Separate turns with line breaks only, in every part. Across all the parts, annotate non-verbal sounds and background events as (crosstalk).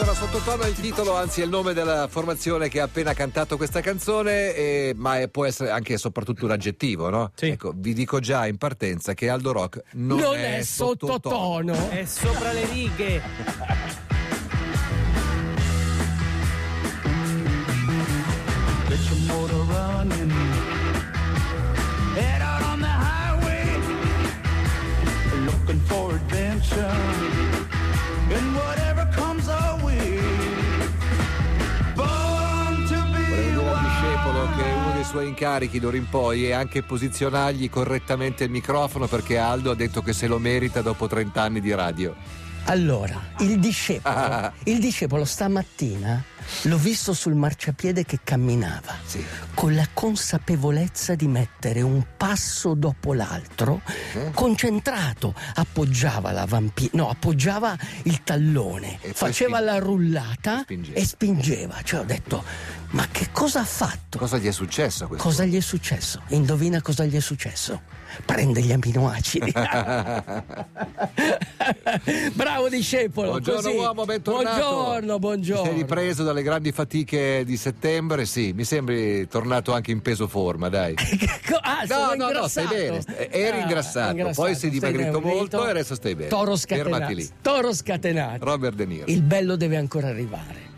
Allora, sottotono è il titolo, anzi è il nome della formazione che ha appena cantato questa canzone, e, ma è, può essere anche e soprattutto un aggettivo, no?
Sì.
Ecco, vi dico già in partenza che Aldo Rock non,
Non
è,
è sottotono.
È sopra le righe.
Get your motor running. Head out on the highway, looking for adventure.
Suoi incarichi d'ora in poi è anche posizionargli correttamente il microfono perché Aldo ha detto che se lo merita dopo 30 anni di radio.
Allora, il discepolo, il discepolo stamattina l'ho visto sul marciapiede che camminava
Sì.
con la consapevolezza di mettere un passo dopo l'altro,
Eh?
concentrato, appoggiava la vampira, no, appoggiava il tallone,
E
faceva
sping-
la rullata
spingeva.
e spingeva. Cioè ho detto, ma che cosa ha fatto?
Cosa gli è successo a questo?
Cosa gli è successo? Indovina cosa gli è successo? Prende gli aminoacidi. (laughs) (laughs) Bravo discepolo.
Buongiorno
così.
uomo, bentornato.
Buongiorno, buongiorno.
sei ripreso dalle grandi fatiche di settembre? Sì, mi sembri tornato anche in peso forma, dai. (laughs)
ah,
No, no, no, stai
ingrassato.
bene. Eri
Ah,
ingrassato, poi sei dimagrito molto e adesso stai bene.
Toro
Fermati
scatenato.
lì.
Toro scatenato.
Robert De Niro.
Il bello deve ancora arrivare.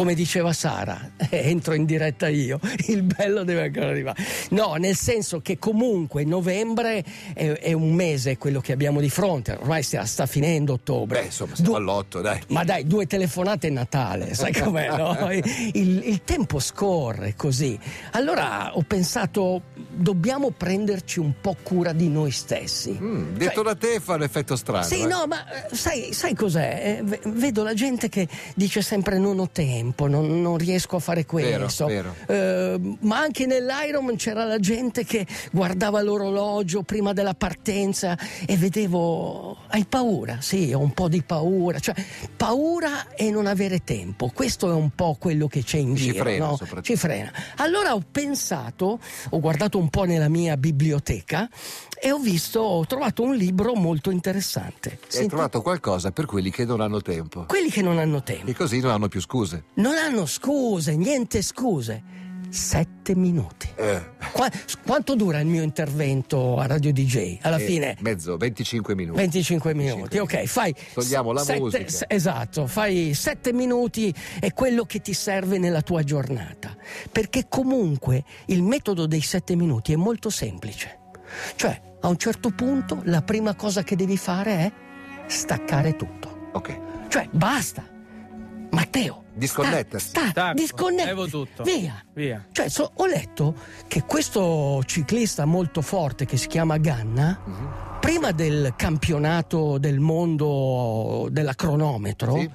Come diceva Sara, (laughs) entro in diretta io, il bello deve ancora arrivare. No, nel senso che comunque novembre è, è un mese quello che abbiamo di fronte, ormai sta, sta finendo ottobre.
Beh, insomma, siamo
Du-
all'otto, dai.
ma dai, due telefonate è Natale, sai com'è, no? (laughs) Il, il tempo scorre così. Allora ho pensato, dobbiamo prenderci un po' cura di noi stessi.
Mm, detto da te fa un effetto strano.
Sì,
eh.
no, ma eh, sai, sai cos'è? Eh, vedo la gente che dice sempre non ho tempo, non, non riesco a fare questo.
Vero,
Eh, ma anche nell'Ironman c'era la gente che guardava l'orologio prima della partenza e vedevo, hai paura? Sì, ho un po' di paura. Cioè, paura e non avere tempo. Questo è un po' quello che c'è in
Ci
giro.
frena,
no? Ci frena. Allora ho pensato, ho guardato un po' nella mia biblioteca e ho visto, ho trovato un libro molto interessante.
Hai
Senti-
trovato qualcosa per quelli che non hanno tempo.
quelli che non hanno tempo,
E così non hanno più scuse.
non hanno scuse, niente scuse. Sette minuti.
Eh,
Qua- quanto dura il mio intervento a Radio DJ? Alla
eh,
fine
Mezzo, 25 minuti.
25 minuti, ok, fai
Togliamo la
sette-
musica.
s- esatto, fai 7 minuti è quello che ti serve nella tua giornata, perché comunque il metodo dei 7 minuti è molto semplice. Cioè, a un certo punto la prima cosa che devi fare è staccare tutto.
Ok.
Cioè, basta. Matteo,
Disconnettersi.
sta, sta,
tutto.
Via.
Via.
Cioè, so- ho letto che questo ciclista molto forte che si chiama Ganna,
Mhm.
prima del campionato del mondo della cronometro,
Sì.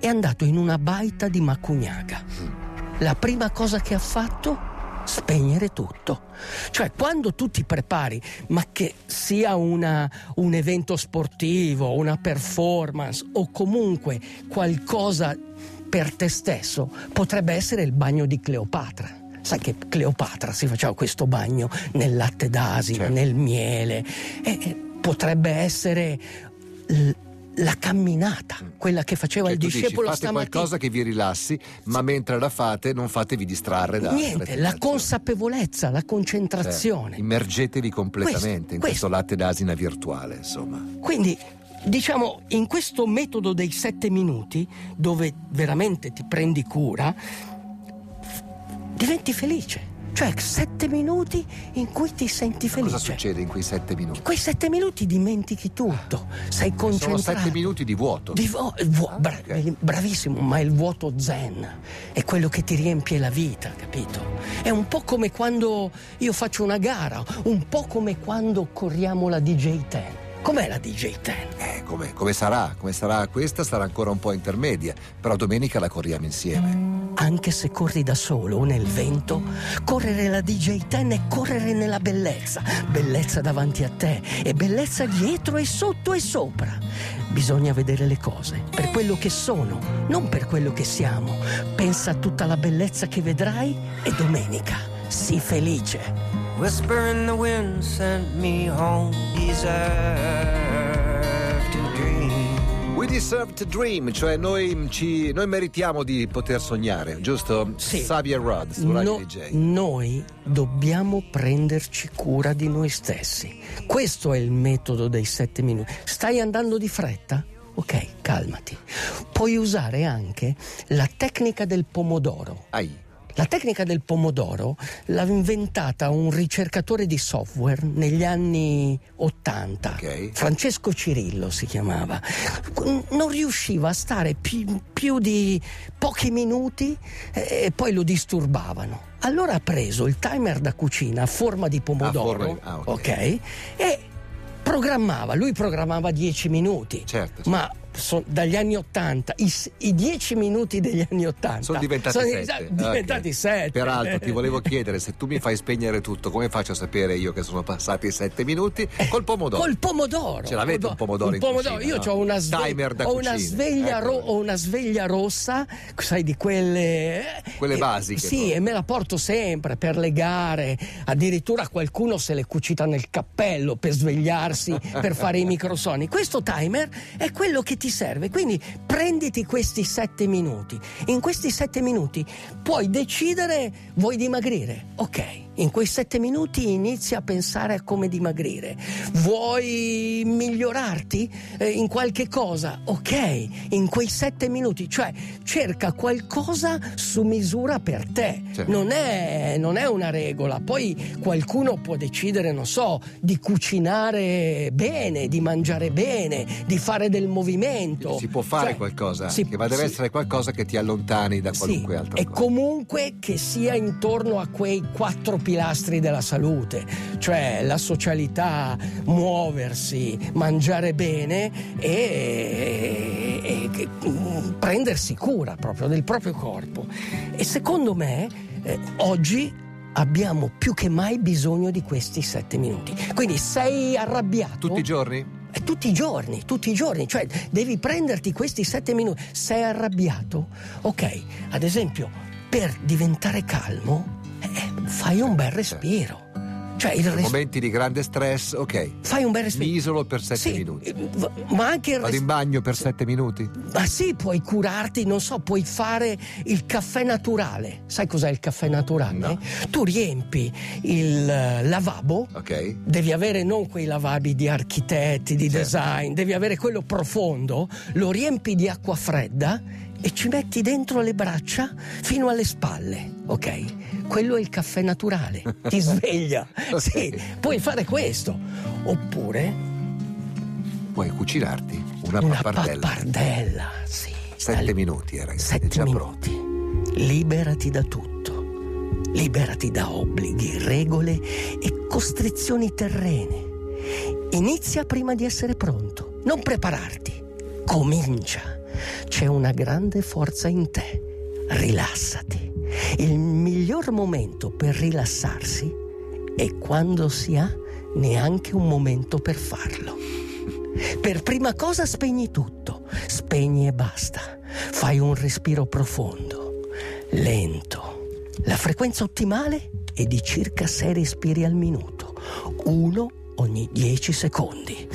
è andato in una baita di Macugnaga.
Mm.
La prima cosa che ha fatto? Spegnere tutto. Cioè, quando tu ti prepari, ma che sia una- un evento sportivo, una performance o comunque qualcosa per te stesso, potrebbe essere il bagno di Cleopatra. Sai che Cleopatra si faceva questo bagno nel latte d'asino,
Certo.
nel miele. E- potrebbe essere la camminata, quella che faceva
Cioè,
il
tu dici,
discepolo
fate
stamattina.
qualcosa che vi rilassi, ma mentre la fate non fatevi distrarre da
Niente, la consapevolezza, la
Cioè,
concentrazione.
immergetevi completamente
Questo,
in
questo.
questo latte d'asina virtuale, insomma.
Quindi, diciamo, in questo metodo dei sette minuti, dove veramente ti prendi cura, diventi felice. Cioè, sette minuti in cui ti senti felice.
Cosa succede in quei sette minuti?
Quei sette minuti dimentichi tutto, sei
Sono
concentrato.
sette minuti di vuoto.
Di vo- vu- bra-
ok.
Bravissimo, ma il vuoto zen è quello che ti riempie la vita, capito? È un po' come quando io faccio una gara, un po' come quando corriamo la DJ10. Com'è la DJ10?
Eh, come, come sarà? Come sarà questa? Sarà ancora un po' intermedia, però domenica la corriamo insieme.
Anche se corri da solo o nel vento, correre la DJ10 è correre nella bellezza. Bellezza davanti a te e bellezza dietro e sotto e sopra. Bisogna vedere le cose per quello che sono, non per quello che siamo. Pensa a tutta la bellezza che vedrai e domenica sii felice.
Whisper in the wind sent me home. Dream.
We deserve to dream, cioè noi, ci, noi meritiamo di poter sognare, giusto?
Sì.
Xavier Rod su
No-
DJ.
noi dobbiamo prenderci cura di noi stessi. Questo è il metodo dei sette minuti. Stai andando di fretta? Ok, calmati. Puoi usare anche la tecnica del pomodoro.
Ai.
La tecnica del pomodoro l'ha inventata un ricercatore di software negli anni 80.
Ok.
Francesco Cirillo si chiamava. Non riusciva a stare pi- più di pochi minuti eh, e poi lo disturbavano. Allora ha preso il timer da cucina a forma di pomodoro,
di- ah, ok.
ok, e programmava, lui programmava 10 minuti.
Certo, sì.
Ma so- dagli anni 80, i, i 10 minuti degli anni 80
Sono diventati
sono
sette.
diventati
Ok.
sette.
Peraltro ti volevo (laughs) chiedere se tu mi fai spegnere tutto, come faccio a sapere io che sono passati sette minuti? Col pomodoro.
Col pomodoro.
Ce l'avete un pomodoro
Un
in
pomodoro.
cucina,
Io
no?
ho una, sve- ho una sveglia ro-
Ecco.
ho una sveglia rossa, sai, di quelle. eh,
Quelle
che-
basiche,
Sì,
proprio.
e me la porto sempre per le gare. Addirittura qualcuno se l'è cucita nel cappello per svegliarsi, per fare i microsoni. Questo timer è quello che ti serve. Quindi prenditi questi sette minuti. In questi sette minuti puoi decidere, vuoi dimagrire? Ok. In quei sette minuti inizi a pensare a come dimagrire. Vuoi migliorarti eh, in qualche cosa? Ok, in quei sette minuti, cioè cerca qualcosa su misura per te.
Certo.
Non, è, non è una regola. Poi qualcuno può decidere, non so, di cucinare bene, di mangiare bene, di fare del movimento.
Si può fare
Cioè,
qualcosa,
si-
che ma deve
sì.
essere qualcosa che ti allontani da qualunque
Sì,
altra
e
cosa.
comunque che sia intorno a quei quattro pilastri della salute, cioè la socialità, muoversi, mangiare bene e, e- e- mm, prendersi cura proprio del proprio corpo. E secondo me eh, oggi abbiamo più che mai bisogno di questi sette minuti. Quindi sei arrabbiato?
Tutti i giorni?
Tutti i giorni, tutti i giorni, cioè devi prenderti questi sette minuti. Sei arrabbiato? Ok, ad esempio, per diventare calmo, eh, fai un bel respiro. Cioè, il
In
res-
momenti di grande stress, ok.
fai un bel respiro.
Mi isolo per sette
Sì,
minuti.
eh, ma anche il
Vado
res-
in bagno per sette minuti?
Ma sì, puoi curarti, non so, puoi fare il caffè naturale. Sai cos'è il caffè naturale?
No.
Tu riempi il eh, lavabo
Ok.
Devi avere non quei lavabi di architetti, di
Certo.
design, devi avere quello profondo, lo riempi di acqua fredda e ci metti dentro le braccia fino alle spalle, ok? Quello è il caffè naturale, ti (laughs) sveglia.
Ok.
Sì, puoi fare questo. Oppure
Puoi cucinarti una,
una
pappardella.
pappardella, sì.
Sette
Dal-
minuti, ragazzi.
Sette
già
minuti. Liberati da tutto. Liberati da obblighi, regole e costrizioni terrene. Inizia prima di essere pronto. Non prepararti. Comincia. C'è una grande forza in te. Rilassati. Il miglior momento per rilassarsi è quando si ha neanche un momento per farlo. Per prima cosa spegni tutto, spegni e basta. Fai un respiro profondo, lento. La frequenza ottimale è di circa 6 respiri al minuto, uno ogni 10 secondi.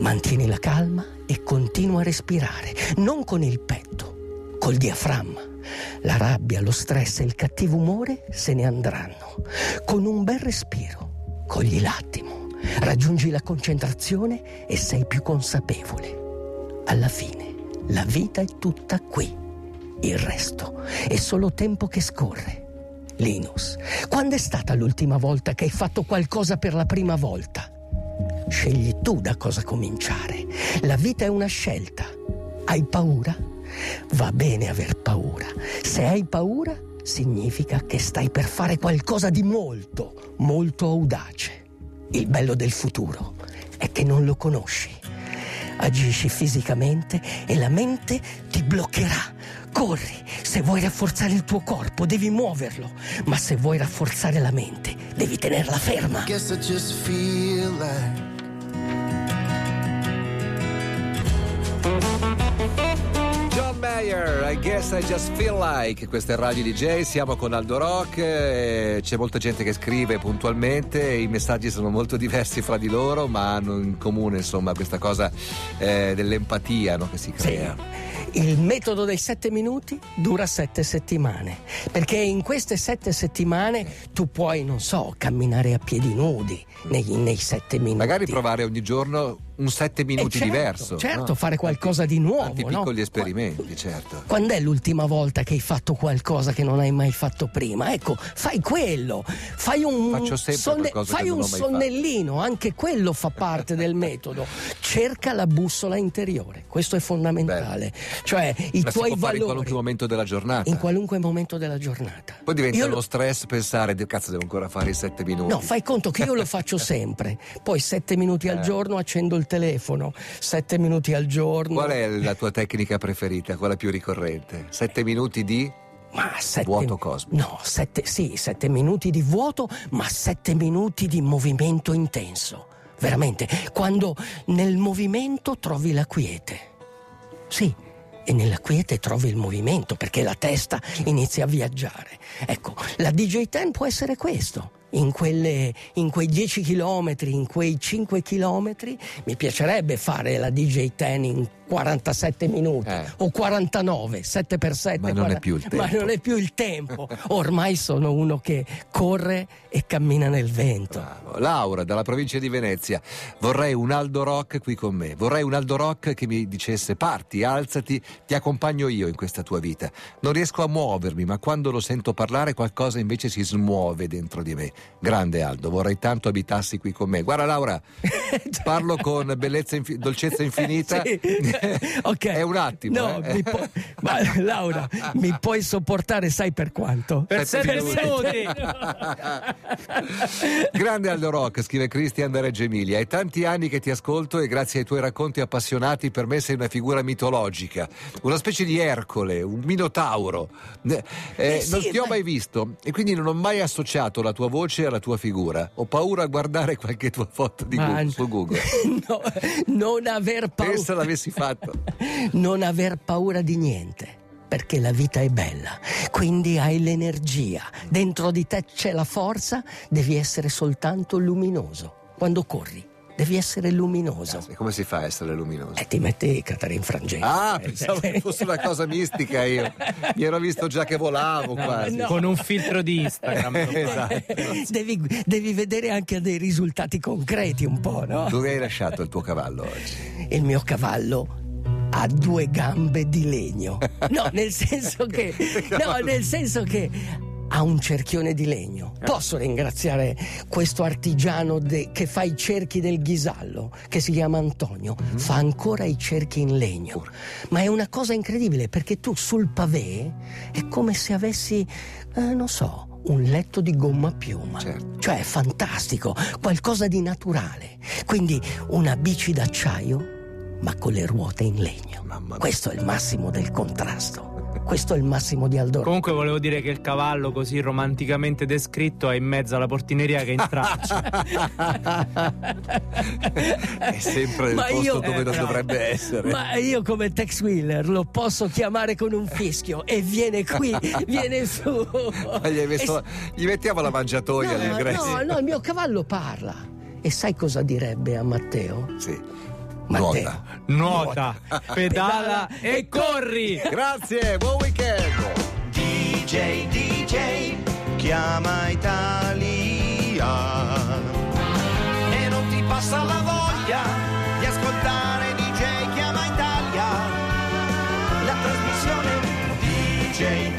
Mantieni la calma e continua a respirare, non con il petto, col diaframma. La rabbia, lo stress e il cattivo umore se ne andranno. Con un bel respiro, cogli l'attimo, raggiungi la concentrazione e sei più consapevole. Alla fine, la vita è tutta qui. Il resto è solo tempo che scorre. Linus, quando è stata l'ultima volta che hai fatto qualcosa per la prima volta? Scegli tu da cosa cominciare. La vita è una scelta. Hai paura? Va bene aver paura. Se hai paura, significa che stai per fare qualcosa di molto, molto audace. Il bello del futuro è che non lo conosci. Agisci fisicamente e la mente ti bloccherà. Corri, se vuoi rafforzare il tuo corpo devi muoverlo, ma se vuoi rafforzare la mente devi tenerla ferma.
Guess I just feel like
I guess I just feel like. Questo è Radio DJ, siamo con Aldo Rock, c'è molta gente che scrive puntualmente, i messaggi sono molto diversi fra di loro, ma hanno in comune insomma questa cosa eh, dell'empatia no, che si crea.
Sì. Il metodo dei sette minuti dura sette settimane, perché in queste sette settimane tu puoi, non so, camminare a piedi nudi nei, nei sette minuti.
Magari provare ogni giorno un sette minuti
eh certo,
diverso.
Certo,
no?
fare qualcosa di nuovo.
Tanti
no?
piccoli esperimenti, certo.
Quando è l'ultima volta che hai fatto qualcosa che non hai mai fatto prima? Ecco, fai quello. Fai un, sonne- fai un sonnellino, anche quello fa parte del (laughs) metodo. Cerca la bussola interiore, questo è fondamentale. Cioè i
si
tuoi
fare in qualunque
valori
momento della giornata.
in qualunque momento della giornata.
Poi diventa
Io
uno
lo-
stress pensare, "De- cazzo devo ancora fare i sette minuti.
No, fai conto che io lo (laughs) faccio sempre. Poi sette minuti
Eh.
al giorno accendo il telefono, sette minuti al giorno.
Qual è la tua tecnica preferita, quella più ricorrente? Sette minuti di...
Ma sette,
Vuoto cosmico.
No, sette, sì, sette minuti di vuoto, ma sette minuti di movimento intenso. Veramente, quando nel movimento trovi la quiete. Sì, e nella quiete trovi il movimento perché la testa inizia a viaggiare. Ecco, la DJ10 può essere questo. In, quelle, in quei 10 chilometri, in quei 5 chilometri, mi piacerebbe fare la DJ10 in 47 minuti
Eh.
o 49, 7 per 7
Ma non è più il
Ma
tempo.
non è più il tempo. Ormai sono uno che corre e cammina nel vento.
Bravo. Laura, dalla provincia di Venezia. Vorrei un Aldo Rock qui con me. Vorrei un Aldo Rock che mi dicesse parti, alzati, ti accompagno io in questa tua vita. Non riesco a muovermi, ma quando lo sento parlare qualcosa invece si smuove dentro di me. Grande Aldo, vorrei tanto abitassi qui con me. Guarda Laura, (laughs) parlo con bellezza infi- dolcezza infinita.
Sì. (laughs) Ok.
È un attimo.
No,
eh.
mi pu- ma Laura, mi puoi sopportare, sai per quanto?
Per
Sette
sette
minuti.
minuti. (laughs)
Grande Aldo Rock, scrive Cristian da Reggio Emilia. È tanti anni che ti ascolto e grazie ai tuoi racconti appassionati per me sei una figura mitologica, una specie di Ercole, un minotauro. Eh,
Eh sì,
non ti ho
ma-
mai visto e quindi non ho mai associato la tua voce alla tua figura. Ho paura a guardare qualche tua foto di Google, su Google. (laughs)
No, non aver paura.
Pensa l'avessi fatto. (laughs)
non aver paura di niente. Perché la vita è bella, quindi hai l'energia, dentro di te c'è la forza, devi essere soltanto luminoso. Quando corri, devi essere luminoso.
E come si fa a essere luminoso?
E ti metti Caterina Frangenti.
Ah, pensavo che fosse una cosa mistica io. Mi ero visto già che volavo quasi.
Con un filtro di Instagram. (laughs)
Esatto.
devi, devi vedere anche dei risultati concreti un po', no?
Dove hai lasciato il tuo cavallo oggi?
Il mio cavallo ha due gambe di legno. No, nel senso (laughs) che. No, nel senso che. Ha un cerchione di legno. Posso ringraziare questo artigiano de- che fa i cerchi del ghisallo, che si chiama Antonio. Fa ancora i cerchi in legno. Ma è una cosa incredibile perché tu sul pavé è come se avessi, eh, non so, un letto di gomma piuma.
Certo.
Cioè è fantastico, qualcosa di naturale. Quindi una bici d'acciaio, ma con le ruote in legno. Questo è il massimo del contrasto. Questo è il massimo di Aldoro.
Comunque volevo dire che il cavallo così romanticamente descritto è in mezzo alla portineria che intraccia. (laughs)
È sempre nel
Ma
posto
io-
dove
Eh,
non
bravo.
dovrebbe essere.
Ma io come Tex Wheeler lo posso chiamare con un fischio e viene qui, viene su.
Ma gli, hai messo-
E-
gli mettiamo la mangiatoia
no,
all'ingresso.
no, no, il mio cavallo parla. E sai cosa direbbe a Matteo?
Sì.
Matteo.
Nuota.
Nuota, pedala e corri.
Grazie, buon weekend.
DJ, DJ, chiama Italia. E non ti passa la voglia di ascoltare DJ Chiama Italia. La trasmissione DJ,